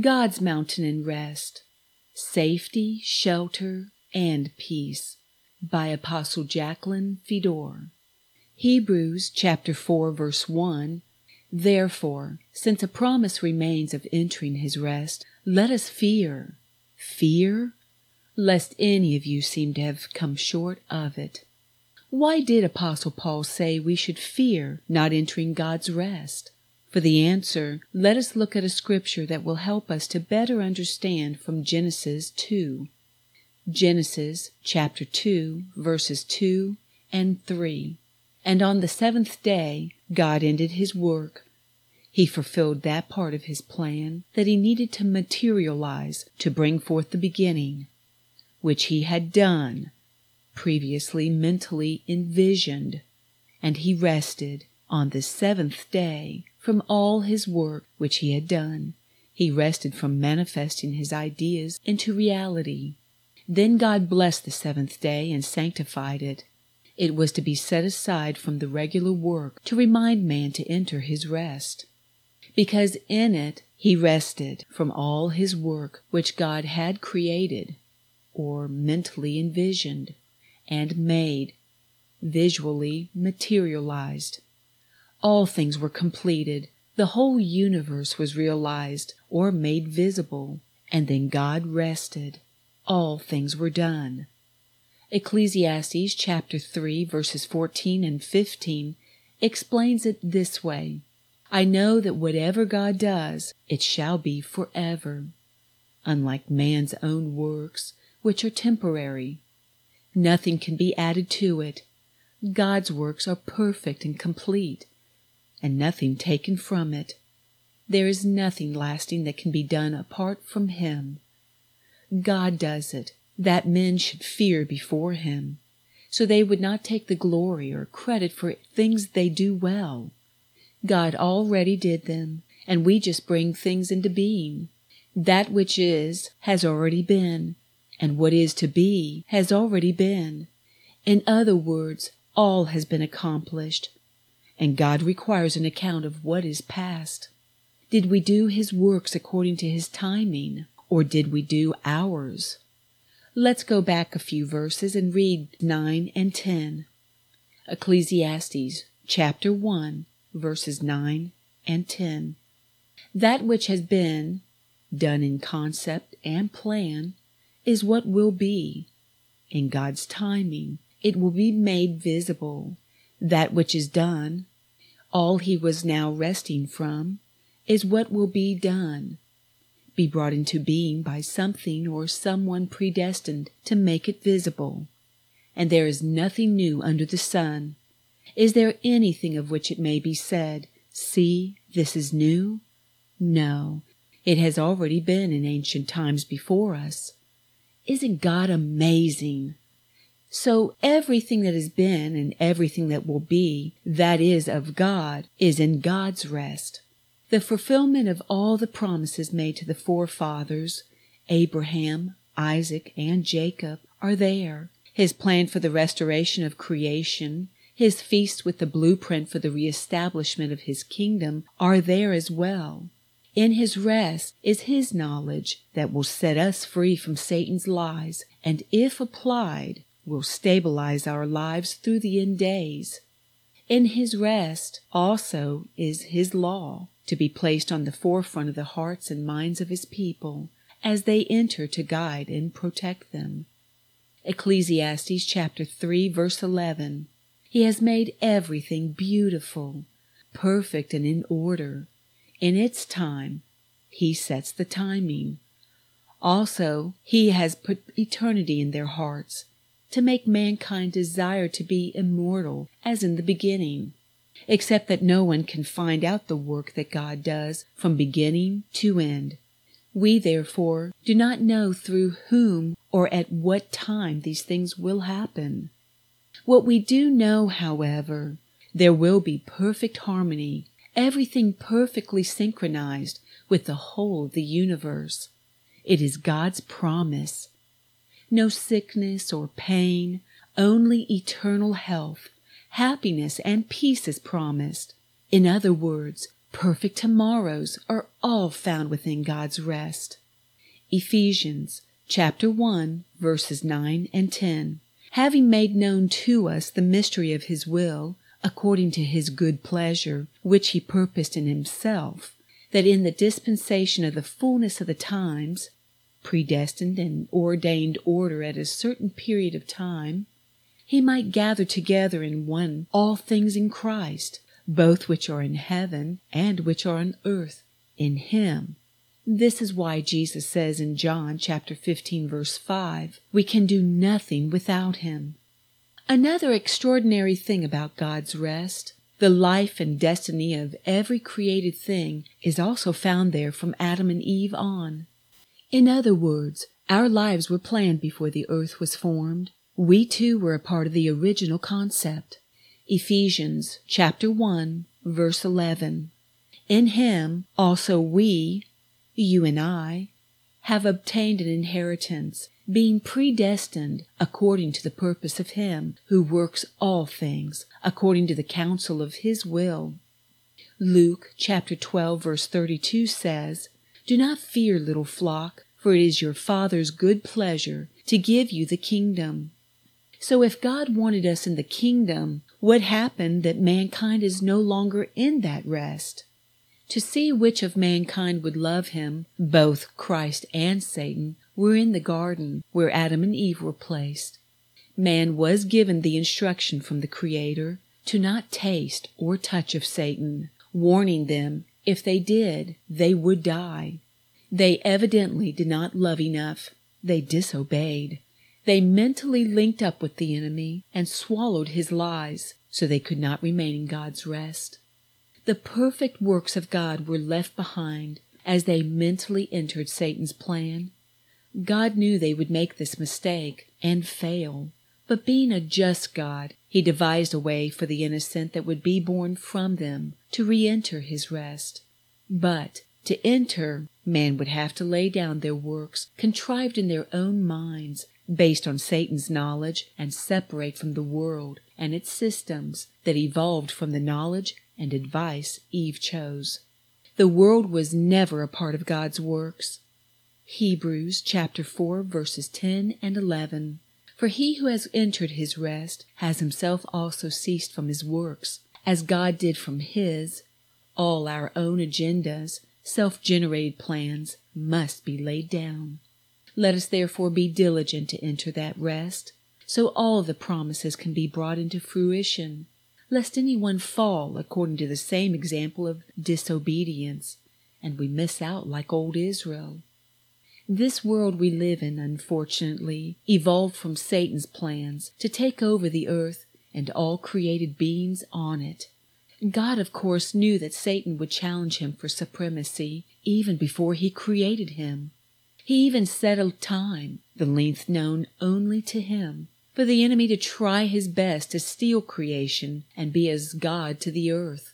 God's mountain and rest, safety, shelter, and peace by Apostle Jacqueline Fedor. Hebrews chapter 4 verse 1 Therefore, since a promise remains of entering his rest, let us fear. Fear? Lest any of you seem to have come short of it. Why did Apostle Paul say we should fear not entering God's rest? For the answer, let us look at a scripture that will help us to better understand from Genesis 2. Genesis chapter 2, verses 2 and 3. And on the seventh day, God ended his work. He fulfilled that part of his plan that he needed to materialize to bring forth the beginning, which he had done, previously mentally envisioned, and he rested on the seventh day from all his work which he had done. He rested from manifesting his ideas into reality. Then God blessed the seventh day and sanctified it it was to be set aside from the regular work to remind man to enter his rest. Because in it he rested from all his work which God had created, or mentally envisioned, and made, visually materialized. All things were completed. The whole universe was realized or made visible, and then God rested. All things were done. Ecclesiastes chapter 3 verses 14 and 15 explains it this way. I know that whatever God does, it shall be forever. Unlike man's own works, which are temporary, nothing can be added to it. God's works are perfect and complete, and nothing taken from it. There is nothing lasting that can be done apart from Him. God does it that men should fear before him, so they would not take the glory or credit for things they do well. God already did them, and we just bring things into being. That which is has already been, and what is to be has already been. In other words, all has been accomplished, and God requires an account of what is past. Did we do His works according to His timing, or did we do ours? Let's go back a few verses and read 9 and 10. Ecclesiastes chapter 1, verses 9 and 10. That which has been, done in concept and plan, is what will be. In God's timing, it will be made visible. That which is done, all he was now resting from, is what will be done be brought into being by something or someone predestined to make it visible. And there is nothing new under the sun. Is there anything of which it may be said, See, this is new? No, it has already been in ancient times before us. Isn't God amazing? So everything that has been and everything that will be, that is of God, is in God's rest the fulfillment of all the promises made to the forefathers, Abraham, Isaac, and Jacob, are there. His plan for the restoration of creation, his feast with the blueprint for the reestablishment of his kingdom are there as well. In his rest is his knowledge that will set us free from Satan's lies and, if applied, will stabilize our lives through the end days. In his rest also is his law, to be placed on the forefront of the hearts and minds of his people as they enter to guide and protect them. Ecclesiastes chapter 3 verse 11. He has made everything beautiful, perfect and in order. In its time, he sets the timing. Also, he has put eternity in their hearts to make mankind desire to be immortal as in the beginning except that no one can find out the work that God does from beginning to end. We, therefore, do not know through whom or at what time these things will happen. What we do know, however, there will be perfect harmony, everything perfectly synchronized with the whole of the universe. It is God's promise. No sickness or pain, only eternal health happiness and peace is promised. In other words, perfect tomorrows are all found within God's rest. Ephesians chapter 1 verses 9 and 10. Having made known to us the mystery of his will, according to his good pleasure, which he purposed in himself, that in the dispensation of the fullness of the times, predestined and ordained order at a certain period of time, he might gather together in one all things in Christ, both which are in heaven and which are on earth, in him. This is why Jesus says in John chapter 15 verse 5, we can do nothing without him. Another extraordinary thing about God's rest, the life and destiny of every created thing is also found there from Adam and Eve on. In other words, our lives were planned before the earth was formed. We too were a part of the original concept. Ephesians chapter 1 verse 11. In him also we, you and I, have obtained an inheritance, being predestined according to the purpose of him who works all things according to the counsel of his will. Luke chapter 12 verse 32 says, Do not fear, little flock, for it is your Father's good pleasure to give you the kingdom. So if God wanted us in the kingdom, what happened that mankind is no longer in that rest? To see which of mankind would love him, both Christ and Satan were in the garden where Adam and Eve were placed. Man was given the instruction from the Creator to not taste or touch of Satan, warning them if they did, they would die. They evidently did not love enough. They disobeyed. They mentally linked up with the enemy and swallowed his lies so they could not remain in God's rest. The perfect works of God were left behind as they mentally entered Satan's plan. God knew they would make this mistake and fail, but being a just God, he devised a way for the innocent that would be born from them to re-enter his rest. But to enter, man would have to lay down their works contrived in their own minds based on Satan's knowledge and separate from the world and its systems that evolved from the knowledge and advice Eve chose. The world was never a part of God's works. Hebrews chapter 4 verses 10 and 11. For he who has entered his rest has himself also ceased from his works, as God did from his. All our own agendas, self-generated plans, must be laid down. Let us therefore be diligent to enter that rest, so all the promises can be brought into fruition, lest any one fall according to the same example of disobedience, and we miss out like old Israel. This world we live in, unfortunately, evolved from Satan's plans to take over the earth and all created beings on it. God, of course, knew that Satan would challenge him for supremacy even before he created him. He even set a time, the length known only to him, for the enemy to try his best to steal creation and be as God to the earth.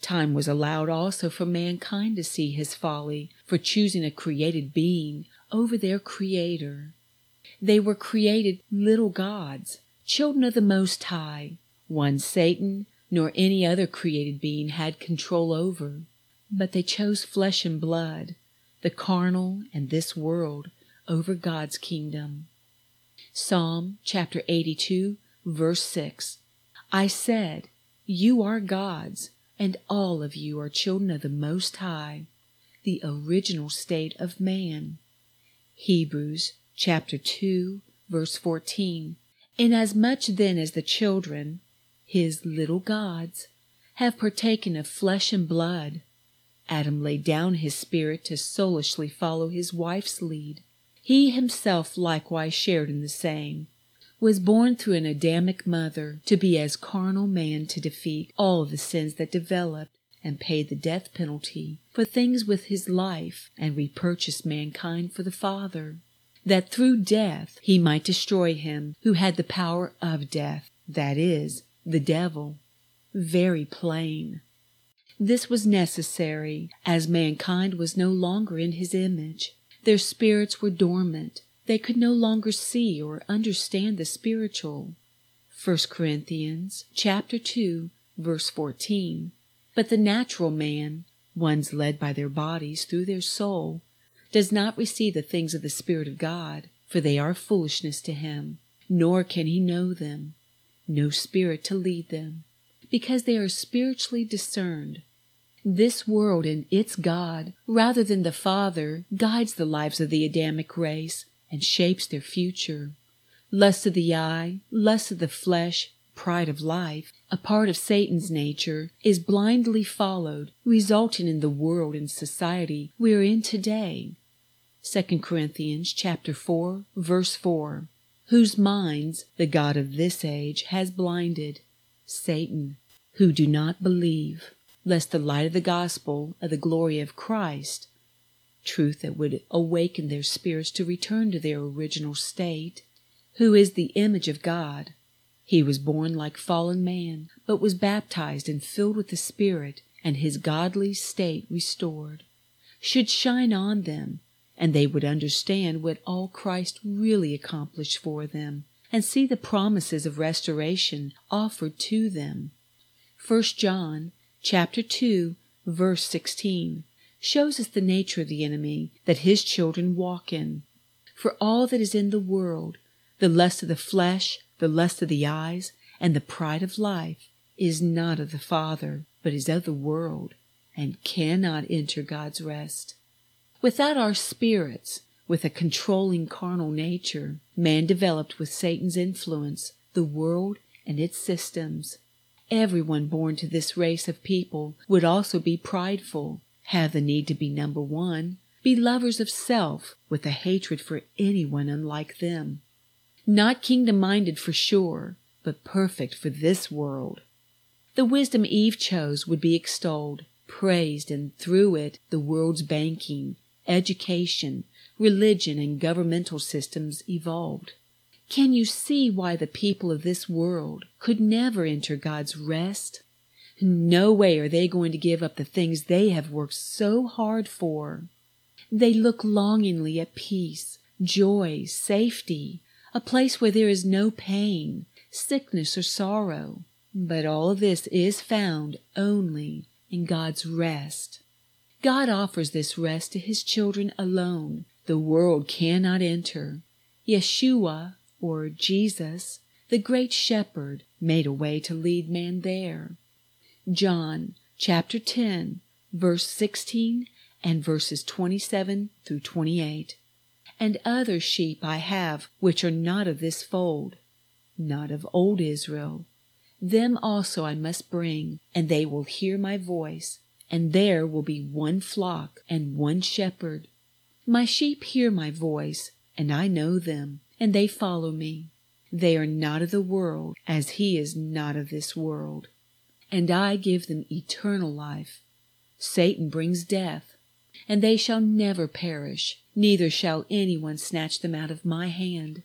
Time was allowed also for mankind to see his folly for choosing a created being over their Creator. They were created little gods, children of the Most High, one Satan nor any other created being had control over. But they chose flesh and blood, the carnal and this world over God's kingdom. Psalm chapter 82 verse 6. I said, you are gods, and all of you are children of the Most High, the original state of man. Hebrews chapter 2 verse 14. Inasmuch then as the children, his little gods, have partaken of flesh and blood, Adam laid down his spirit to soulishly follow his wife's lead. He himself likewise shared in the same, was born through an Adamic mother to be as carnal man to defeat all the sins that developed and pay the death penalty for things with his life and repurchase mankind for the Father, that through death he might destroy him who had the power of death, that is, the devil. Very plain. This was necessary, as mankind was no longer in his image. Their spirits were dormant. They could no longer see or understand the spiritual. 1 Corinthians chapter 2 verse 14. But the natural man, ones led by their bodies through their soul, does not receive the things of the Spirit of God, for they are foolishness to him, nor can he know them, no spirit to lead them, because they are spiritually discerned. This world and its God, rather than the Father, guides the lives of the Adamic race and shapes their future. Lust of the eye, lust of the flesh, pride of life, a part of Satan's nature, is blindly followed, resulting in the world and society we are in today. 2 Corinthians chapter 4, verse 4, whose minds the God of this age has blinded, Satan, who do not believe, lest the light of the gospel of the glory of Christ, truth that would awaken their spirits to return to their original state, who is the image of God. He was born like fallen man, but was baptized and filled with the Spirit, and his godly state restored, should shine on them, and they would understand what all Christ really accomplished for them, and see the promises of restoration offered to them. 1 John chapter 2 verse 16 shows us the nature of the enemy that his children walk in. For all that is in the world, the lust of the flesh, the lust of the eyes, and the pride of life, is not of the Father, but is of the world, and cannot enter God's rest. Without our spirits, with a controlling carnal nature, man developed with Satan's influence, the world and its systems. Everyone born to this race of people would also be prideful, have the need to be number one, be lovers of self with a hatred for anyone unlike them. Not kingdom minded for sure, but perfect for this world. The wisdom Eve chose would be extolled, praised, and through it the world's banking, education, religion, and governmental systems evolved. Can you see why the people of this world could never enter God's rest? No way are they going to give up the things they have worked so hard for. They look longingly at peace, joy, safety, a place where there is no pain, sickness, or sorrow. But all of this is found only in God's rest. God offers this rest to His children alone. The world cannot enter. Yeshua, or Jesus, the great shepherd, made a way to lead man there. John chapter 10, verse 16 and verses 27 through 28. And other sheep I have which are not of this fold, not of old Israel. Them also I must bring, and they will hear my voice, and there will be one flock and one shepherd. My sheep hear my voice, and I know them, and they follow me. They are not of the world, as he is not of this world and I give them eternal life. Satan brings death, and they shall never perish, neither shall anyone snatch them out of my hand.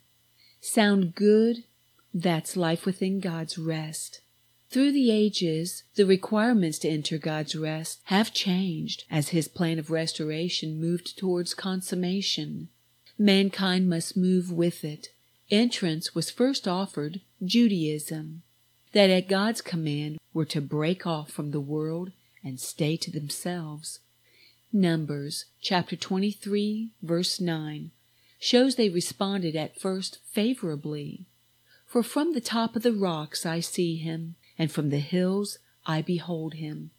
Sound good? That's life within God's rest. Through the ages, the requirements to enter God's rest have changed as His plan of restoration moved towards consummation. Mankind must move with it. Entrance was first offered Judaism that at God's command were to break off from the world and stay to themselves. Numbers chapter 23 verse 9 shows they responded at first favorably. For from the top of the rocks I see him, and from the hills I behold him.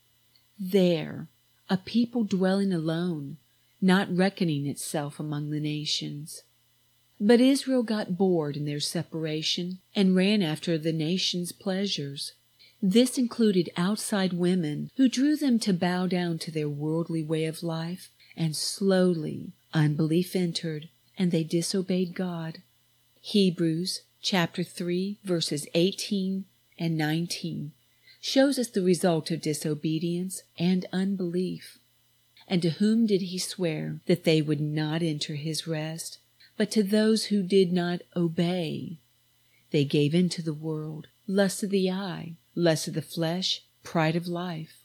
There, a people dwelling alone, not reckoning itself among the nations. But Israel got bored in their separation and ran after the nation's pleasures. This included outside women who drew them to bow down to their worldly way of life, and slowly unbelief entered and they disobeyed God. Hebrews chapter 3 verses 18 and 19 shows us the result of disobedience and unbelief. And to whom did he swear that they would not enter his rest? But to those who did not obey. They gave in to the world, lust of the eye, lust of the flesh, pride of life.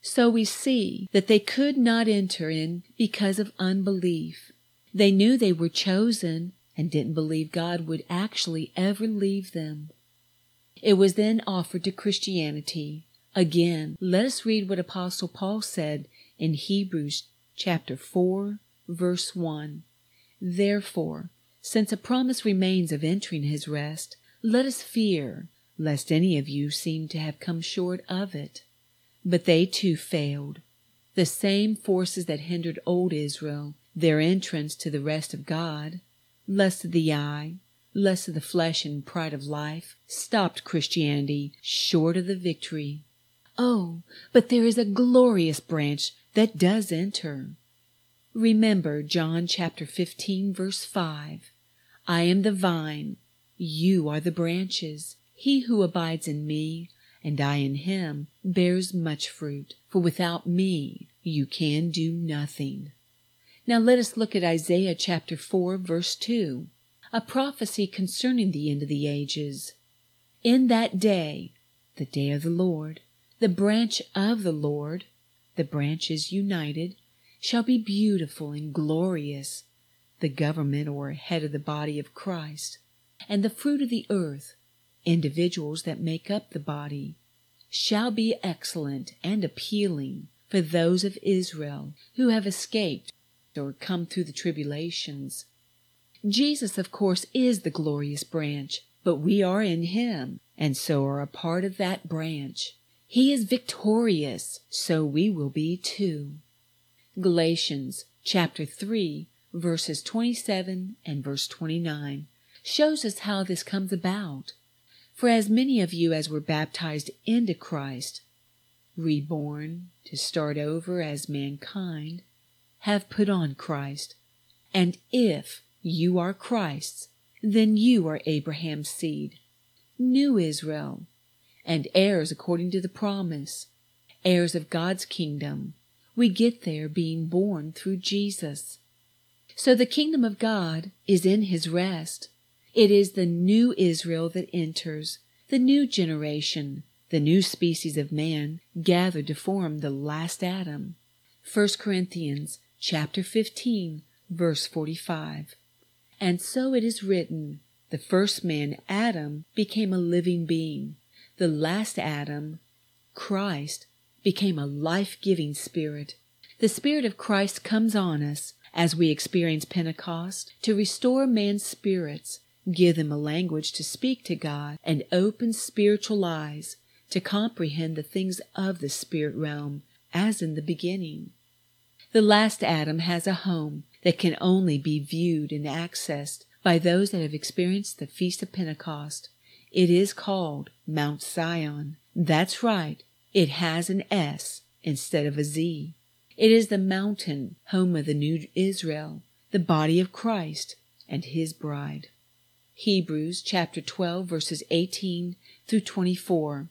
So we see that they could not enter in because of unbelief. They knew they were chosen and didn't believe God would actually ever leave them. It was then offered to Christianity, Again, let us read what Apostle Paul said in Hebrews chapter 4, verse 1. Therefore, since a promise remains of entering his rest, let us fear, lest any of you seem to have come short of it. But they too failed. The same forces that hindered old Israel, their entrance to the rest of God, lust of the eye, lust of the flesh, and pride of life, stopped Christianity short of the victory. Oh, but there is a glorious branch that does enter. Remember John chapter 15 verse 5. I am the vine, you are the branches. He who abides in me, and I in him, bears much fruit, for without me you can do nothing. Now let us look at Isaiah chapter 4 verse 2, a prophecy concerning the end of the ages. In that day, the day of the Lord, the branch of the Lord, the branches united, shall be beautiful and glorious, the government or head of the body of Christ, and the fruit of the earth, individuals that make up the body, shall be excellent and appealing for those of Israel who have escaped or come through the tribulations. Jesus, of course, is the glorious branch, but we are in him, and so are a part of that branch. He is victorious, so we will be too. Galatians chapter 3 verses 27 and verse 29 shows us how this comes about. For as many of you as were baptized into Christ, reborn to start over as mankind, have put on Christ. And if you are Christ's, then you are Abraham's seed, new Israel, and heirs according to the promise, heirs of God's kingdom. We get there being born through Jesus. So the kingdom of God is in his rest. It is the new Israel that enters, the new generation, the new species of man gathered to form the last Adam. 1 Corinthians chapter 15 verse 45. And so it is written, the first man, Adam, became a living being. The last Adam, Christ, became a life-giving spirit. The Spirit of Christ comes on us as we experience Pentecost to restore man's spirits, give them a language to speak to God, and open spiritual eyes to comprehend the things of the spirit realm as in the beginning. The last Adam has a home that can only be viewed and accessed by those that have experienced the Feast of Pentecost. It is called Mount Sion. That's right, it has an S instead of a Z. It is the mountain, home of the new Israel, the body of Christ and his bride. Hebrews chapter 12 verses 18 through 24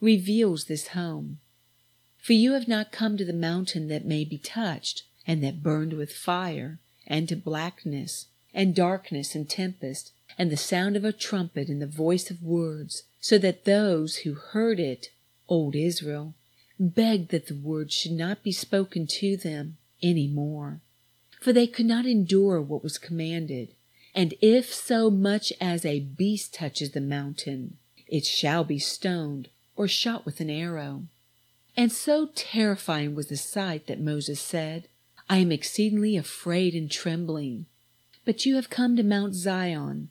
reveals this home. For you have not come to the mountain that may be touched, and that burned with fire, and to blackness, and darkness, and tempest, and the sound of a trumpet, and the voice of words, so that those who heard it, old Israel, begged that the word should not be spoken to them any more. For they could not endure what was commanded. And if so much as a beast touches the mountain, it shall be stoned or shot with an arrow. And so terrifying was the sight that Moses said, I am exceedingly afraid and trembling. But you have come to Mount Zion.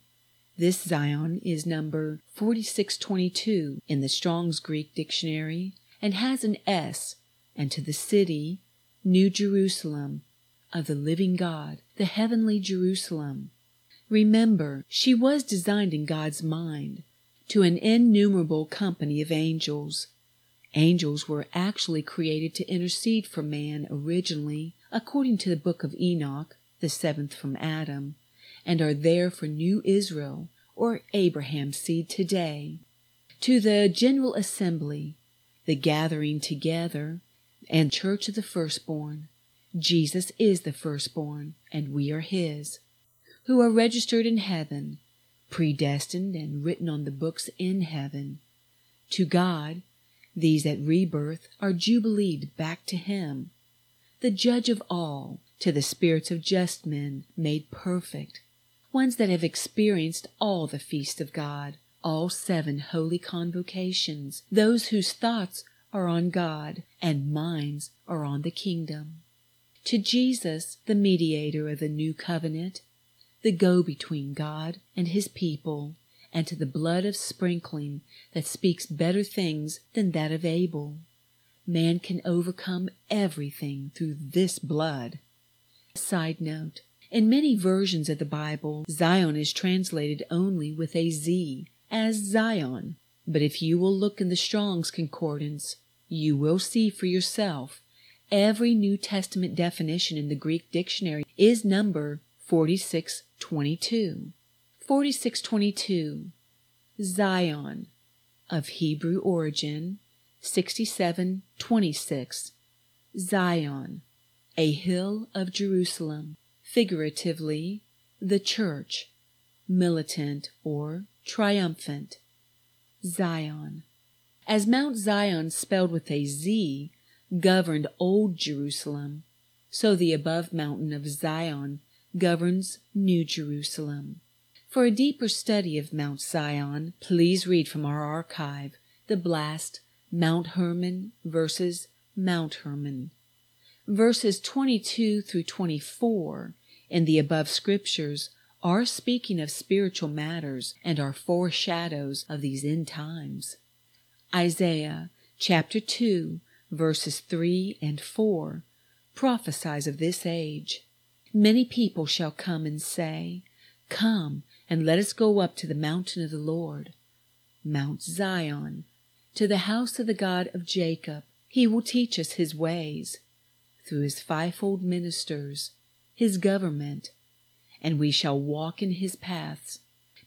This Sion is number 4622 in the Strong's Greek Dictionary and has an S, and to the city, New Jerusalem, of the living God, the heavenly Jerusalem. Remember, she was designed in God's mind to an innumerable company of angels. Angels were actually created to intercede for man originally, according to the book of Enoch, the seventh from Adam, and are there for New Israel, or Abraham's seed today. To the General Assembly, the gathering together, and Church of the Firstborn, Jesus is the firstborn, and we are his, who are registered in heaven, predestined and written on the books in heaven. To God, these at rebirth are jubileed back to Him, the judge of all, to the spirits of just men made perfect, ones that have experienced all the feast of God, all seven holy convocations, those whose thoughts are on God, and minds are on the kingdom. To Jesus, the mediator of the new covenant, the go between God and his people, and to the blood of sprinkling that speaks better things than that of Abel. Man can overcome everything through this blood. Side note In many versions of the Bible, Zion is translated only with a Z, as Zion. But if you will look in the Strong's Concordance, you will see for yourself every New Testament definition in the Greek dictionary is number 4622. 4622 Sion of Hebrew origin 6726 Zion a hill of Jerusalem figuratively the church militant or triumphant Zion as Mount Zion spelled with a Z governed old Jerusalem so the above mountain of Zion governs New Jerusalem. For a deeper study of Mount Zion, please read from our archive the blast Mount Hermon versus Mount Hermon. Verses 22 through 24 in the above scriptures are speaking of spiritual matters and are foreshadows of these end times. Isaiah chapter 2 verses 3 and 4 prophesies of this age. Many people shall come and say, Come, and let us go up to the mountain of the Lord, Mount Zion, to the house of the God of Jacob. He will teach us his ways, through his fivefold ministers, his government, and we shall walk in his paths.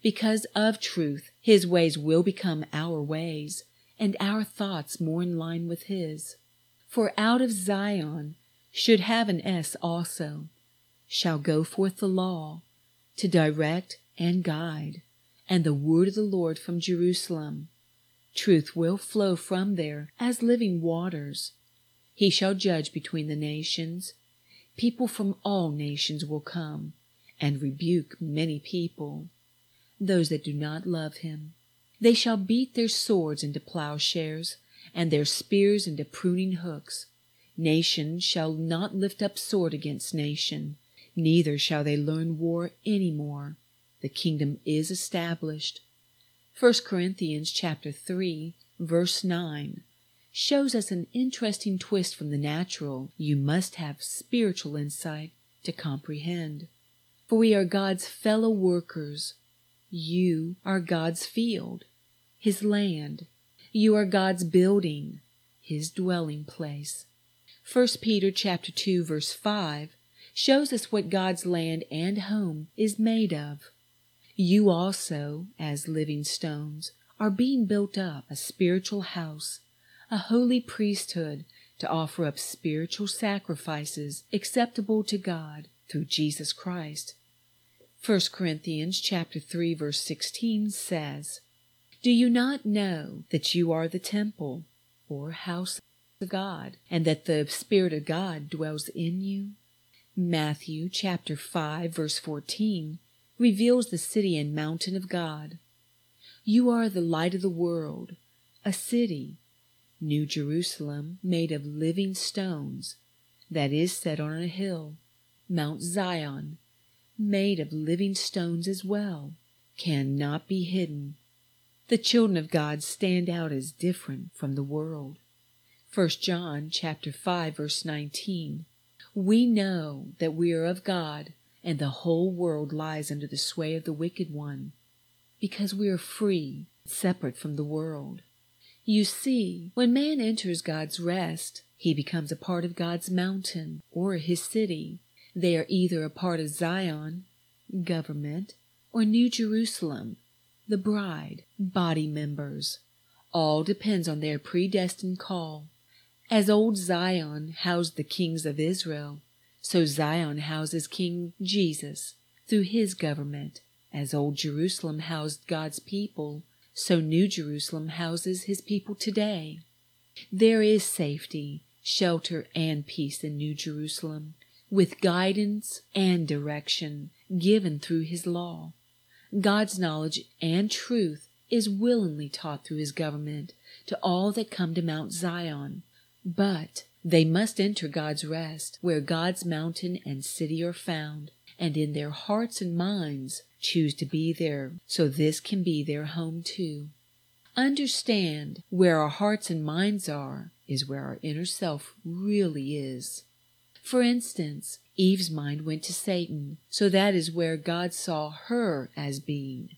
Because of truth, his ways will become our ways, and our thoughts more in line with his. For out of Sion should have an S also shall go forth the law to direct and guide, and the word of the Lord from Jerusalem. Truth will flow from there as living waters. He shall judge between the nations. People from all nations will come and rebuke many people, those that do not love him. They shall beat their swords into plowshares and their spears into pruning hooks. Nation shall not lift up sword against nation, neither shall they learn war any more. The kingdom is established. 1 Corinthians chapter 3 verse 9 shows us an interesting twist from the natural you must have spiritual insight to comprehend. For we are God's fellow workers. You are God's field, His land. You are God's building, His dwelling place. 1 Peter chapter 2 verse 5 shows us what God's land and home is made of. You also, as living stones, are being built up a spiritual house, a holy priesthood to offer up spiritual sacrifices acceptable to God through Jesus Christ. 1 Corinthians chapter 3 verse 16 says, Do you not know that you are the temple or house of God and that the Spirit of God dwells in you? Matthew chapter 5 verse 14 reveals the city and mountain of God. You are the light of the world, a city, New Jerusalem, made of living stones, that is set on a hill, Mount Zion, made of living stones as well, cannot be hidden. The children of God stand out as different from the world. 1 John chapter 5 verse 19 we know that we are of God, and the whole world lies under the sway of the wicked one, because we are free, separate from the world. You see, when man enters God's rest, he becomes a part of God's mountain or his city. They are either a part of Zion, government, or New Jerusalem, the bride, body members. All depends on their predestined call. As old Zion housed the kings of Israel, so Zion houses King Jesus through his government. As old Jerusalem housed God's people, so New Jerusalem houses his people today. There is safety, shelter, and peace in New Jerusalem, with guidance and direction given through his law. God's knowledge and truth is willingly taught through his government to all that come to Mount Zion. But they must enter God's rest, where God's mountain and city are found, and in their hearts and minds choose to be there, so this can be their home too. Understand where our hearts and minds are is where our inner self really is. For instance, Eve's mind went to Satan, so that is where God saw her as being.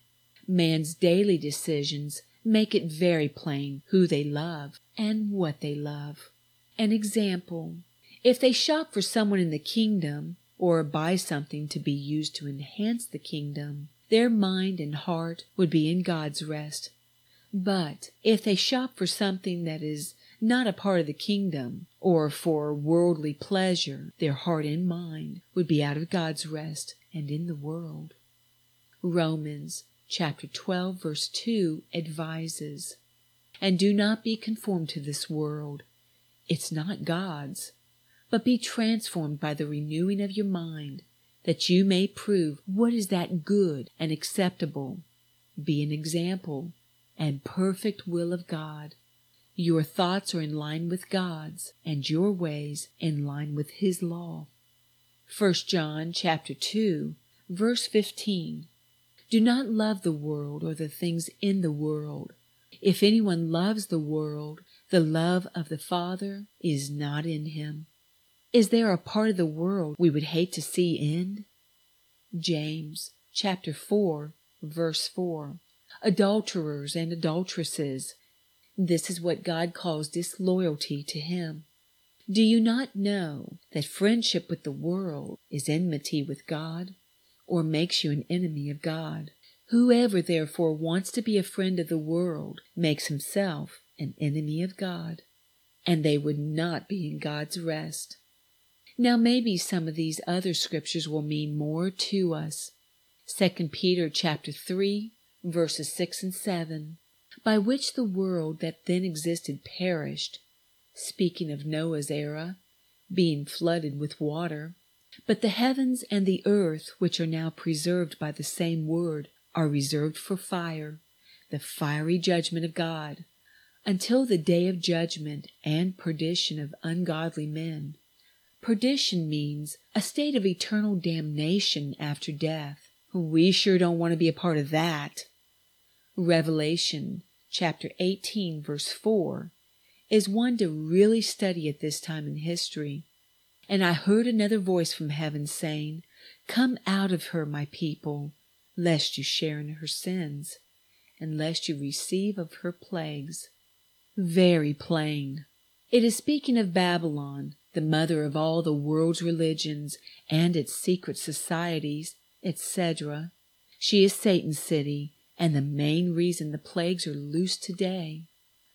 Man's daily decisions make it very plain who they love and what they love. An example if they shop for someone in the kingdom or buy something to be used to enhance the kingdom, their mind and heart would be in God's rest. But if they shop for something that is not a part of the kingdom, or for worldly pleasure, their heart and mind would be out of God's rest and in the world. Romans chapter 12 verse 2 advises, And do not be conformed to this world. It's not God's, but be transformed by the renewing of your mind, that you may prove what is that good and acceptable, be an example, and perfect will of God. Your thoughts are in line with God's and your ways in line with his law. 1 John chapter 2 verse 15 Do not love the world or the things in the world. If anyone loves the world, the love of the Father is not in him. Is there a part of the world we would hate to see end? James chapter 4 verse 4 Adulterers and adulteresses this is what God calls disloyalty to Him. Do you not know that friendship with the world is enmity with God, or makes you an enemy of God? Whoever therefore wants to be a friend of the world makes himself an enemy of God, and they would not be in God's rest. Now maybe some of these other scriptures will mean more to us. 2 Peter chapter 3 verses 6 and 7 by which the world that then existed perished, speaking of Noah's era, being flooded with water. But the heavens and the earth, which are now preserved by the same word, are reserved for fire, the fiery judgment of God, until the day of judgment and perdition of ungodly men. Perdition means a state of eternal damnation after death. We sure don't want to be a part of that. Revelation chapter 18, verse 4, is one to really study at this time in history. And I heard another voice from heaven saying, Come out of her, my people, lest you share in her sins, and lest you receive of her plagues. Very plain. It is speaking of Babylon, the mother of all the world's religions and its secret societies, etc. She is Satan's city, and the main reason the plagues are loose today.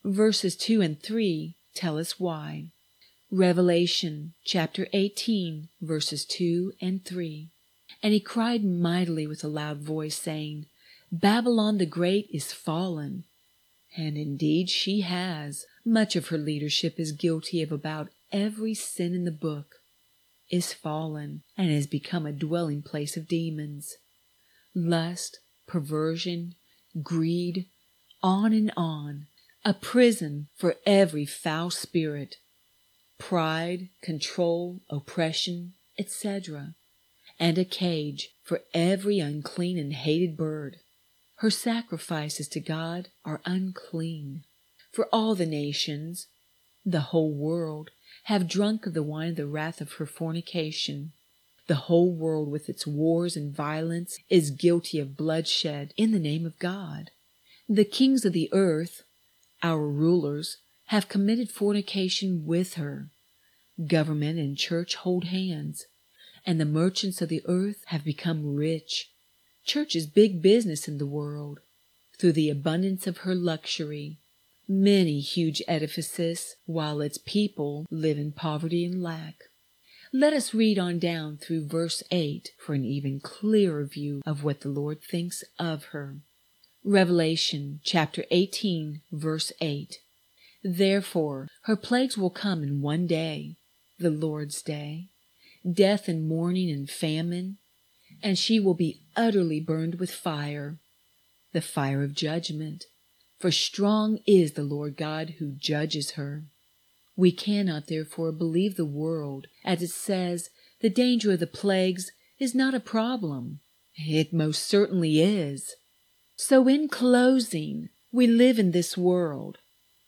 Verses 2 and 3 tell us why. Revelation chapter 18, verses 2 and 3. And he cried mightily with a loud voice, saying, Babylon the Great is fallen. And indeed she has. Much of her leadership is guilty of about every sin in the book, is fallen, and has become a dwelling place of demons. Lust, perversion, greed, on and on, a prison for every foul spirit, pride, control, oppression, etc., and a cage for every unclean and hated bird. Her sacrifices to God are unclean. For all the nations, the whole world, have drunk of the wine of the wrath of her fornication. The whole world, with its wars and violence, is guilty of bloodshed in the name of God. The kings of the earth, our rulers, have committed fornication with her. Government and church hold hands, and the merchants of the earth have become rich. Church is big business in the world. Through the abundance of her luxury, many huge edifices, while its people live in poverty and lack. Let us read on down through verse 8 for an even clearer view of what the Lord thinks of her. Revelation chapter 18, verse 8. Therefore, her plagues will come in one day, the Lord's day, death and mourning and famine, and she will be utterly burned with fire. the fire of judgment. For strong is the Lord God who judges her. We cannot therefore believe the world as it says the danger of the plagues is not a problem. It most certainly is. So, in closing, we live in this world.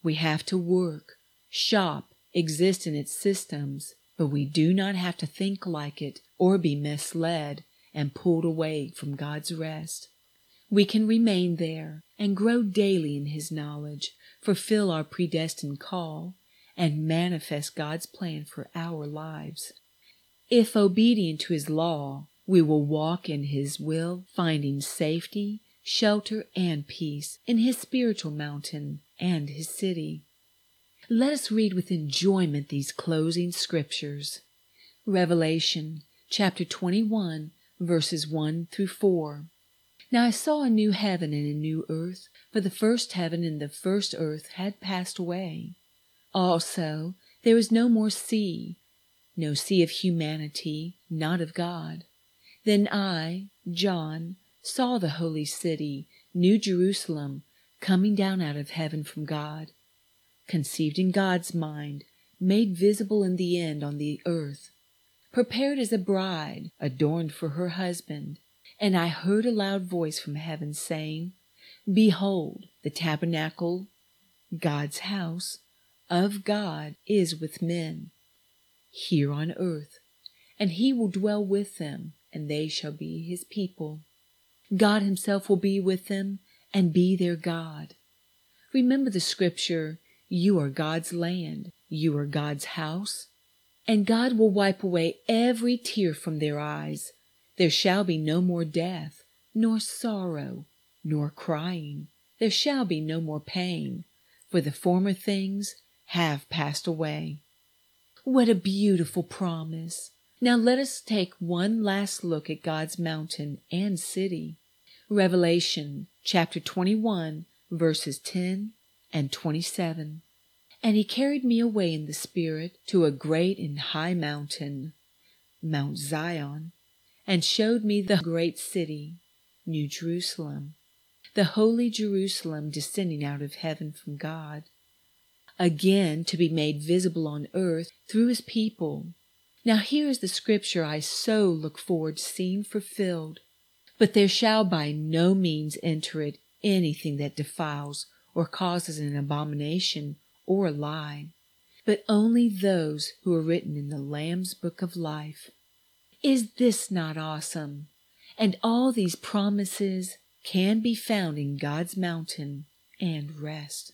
We have to work, shop, exist in its systems, but we do not have to think like it or be misled and pulled away from God's rest. We can remain there and grow daily in His knowledge, fulfill our predestined call, and manifest God's plan for our lives. If obedient to His law, we will walk in His will, finding safety, shelter, and peace in His spiritual mountain and His city. Let us read with enjoyment these closing scriptures. Revelation chapter 21, verses 1 through 4. Now I saw a new heaven and a new earth, for the first heaven and the first earth had passed away. Also, there was no more sea, no sea of humanity, not of God. Then I, John, saw the holy city, New Jerusalem, coming down out of heaven from God, conceived in God's mind, made visible in the end on the earth, prepared as a bride, adorned for her husband. And I heard a loud voice from heaven saying, Behold, the tabernacle, God's house, of God is with men, here on earth, and he will dwell with them, and they shall be his people. God himself will be with them and be their God. Remember the scripture, you are God's land, you are God's house, and God will wipe away every tear from their eyes. There shall be no more death, nor sorrow, nor crying. There shall be no more pain, for the former things have passed away. What a beautiful promise! Now let us take one last look at God's mountain and city. Revelation chapter 21, verses 10 and 27. And he carried me away in the Spirit to a great and high mountain, Mount Zion, and showed me the great city, New Jerusalem, the holy Jerusalem descending out of heaven from God again to be made visible on earth through his people. Now here is the scripture I so look forward to seeing fulfilled. But there shall by no means enter it anything that defiles or causes an abomination or a lie, but only those who are written in the Lamb's book of life. Is this not awesome? And all these promises can be found in God's mountain and rest.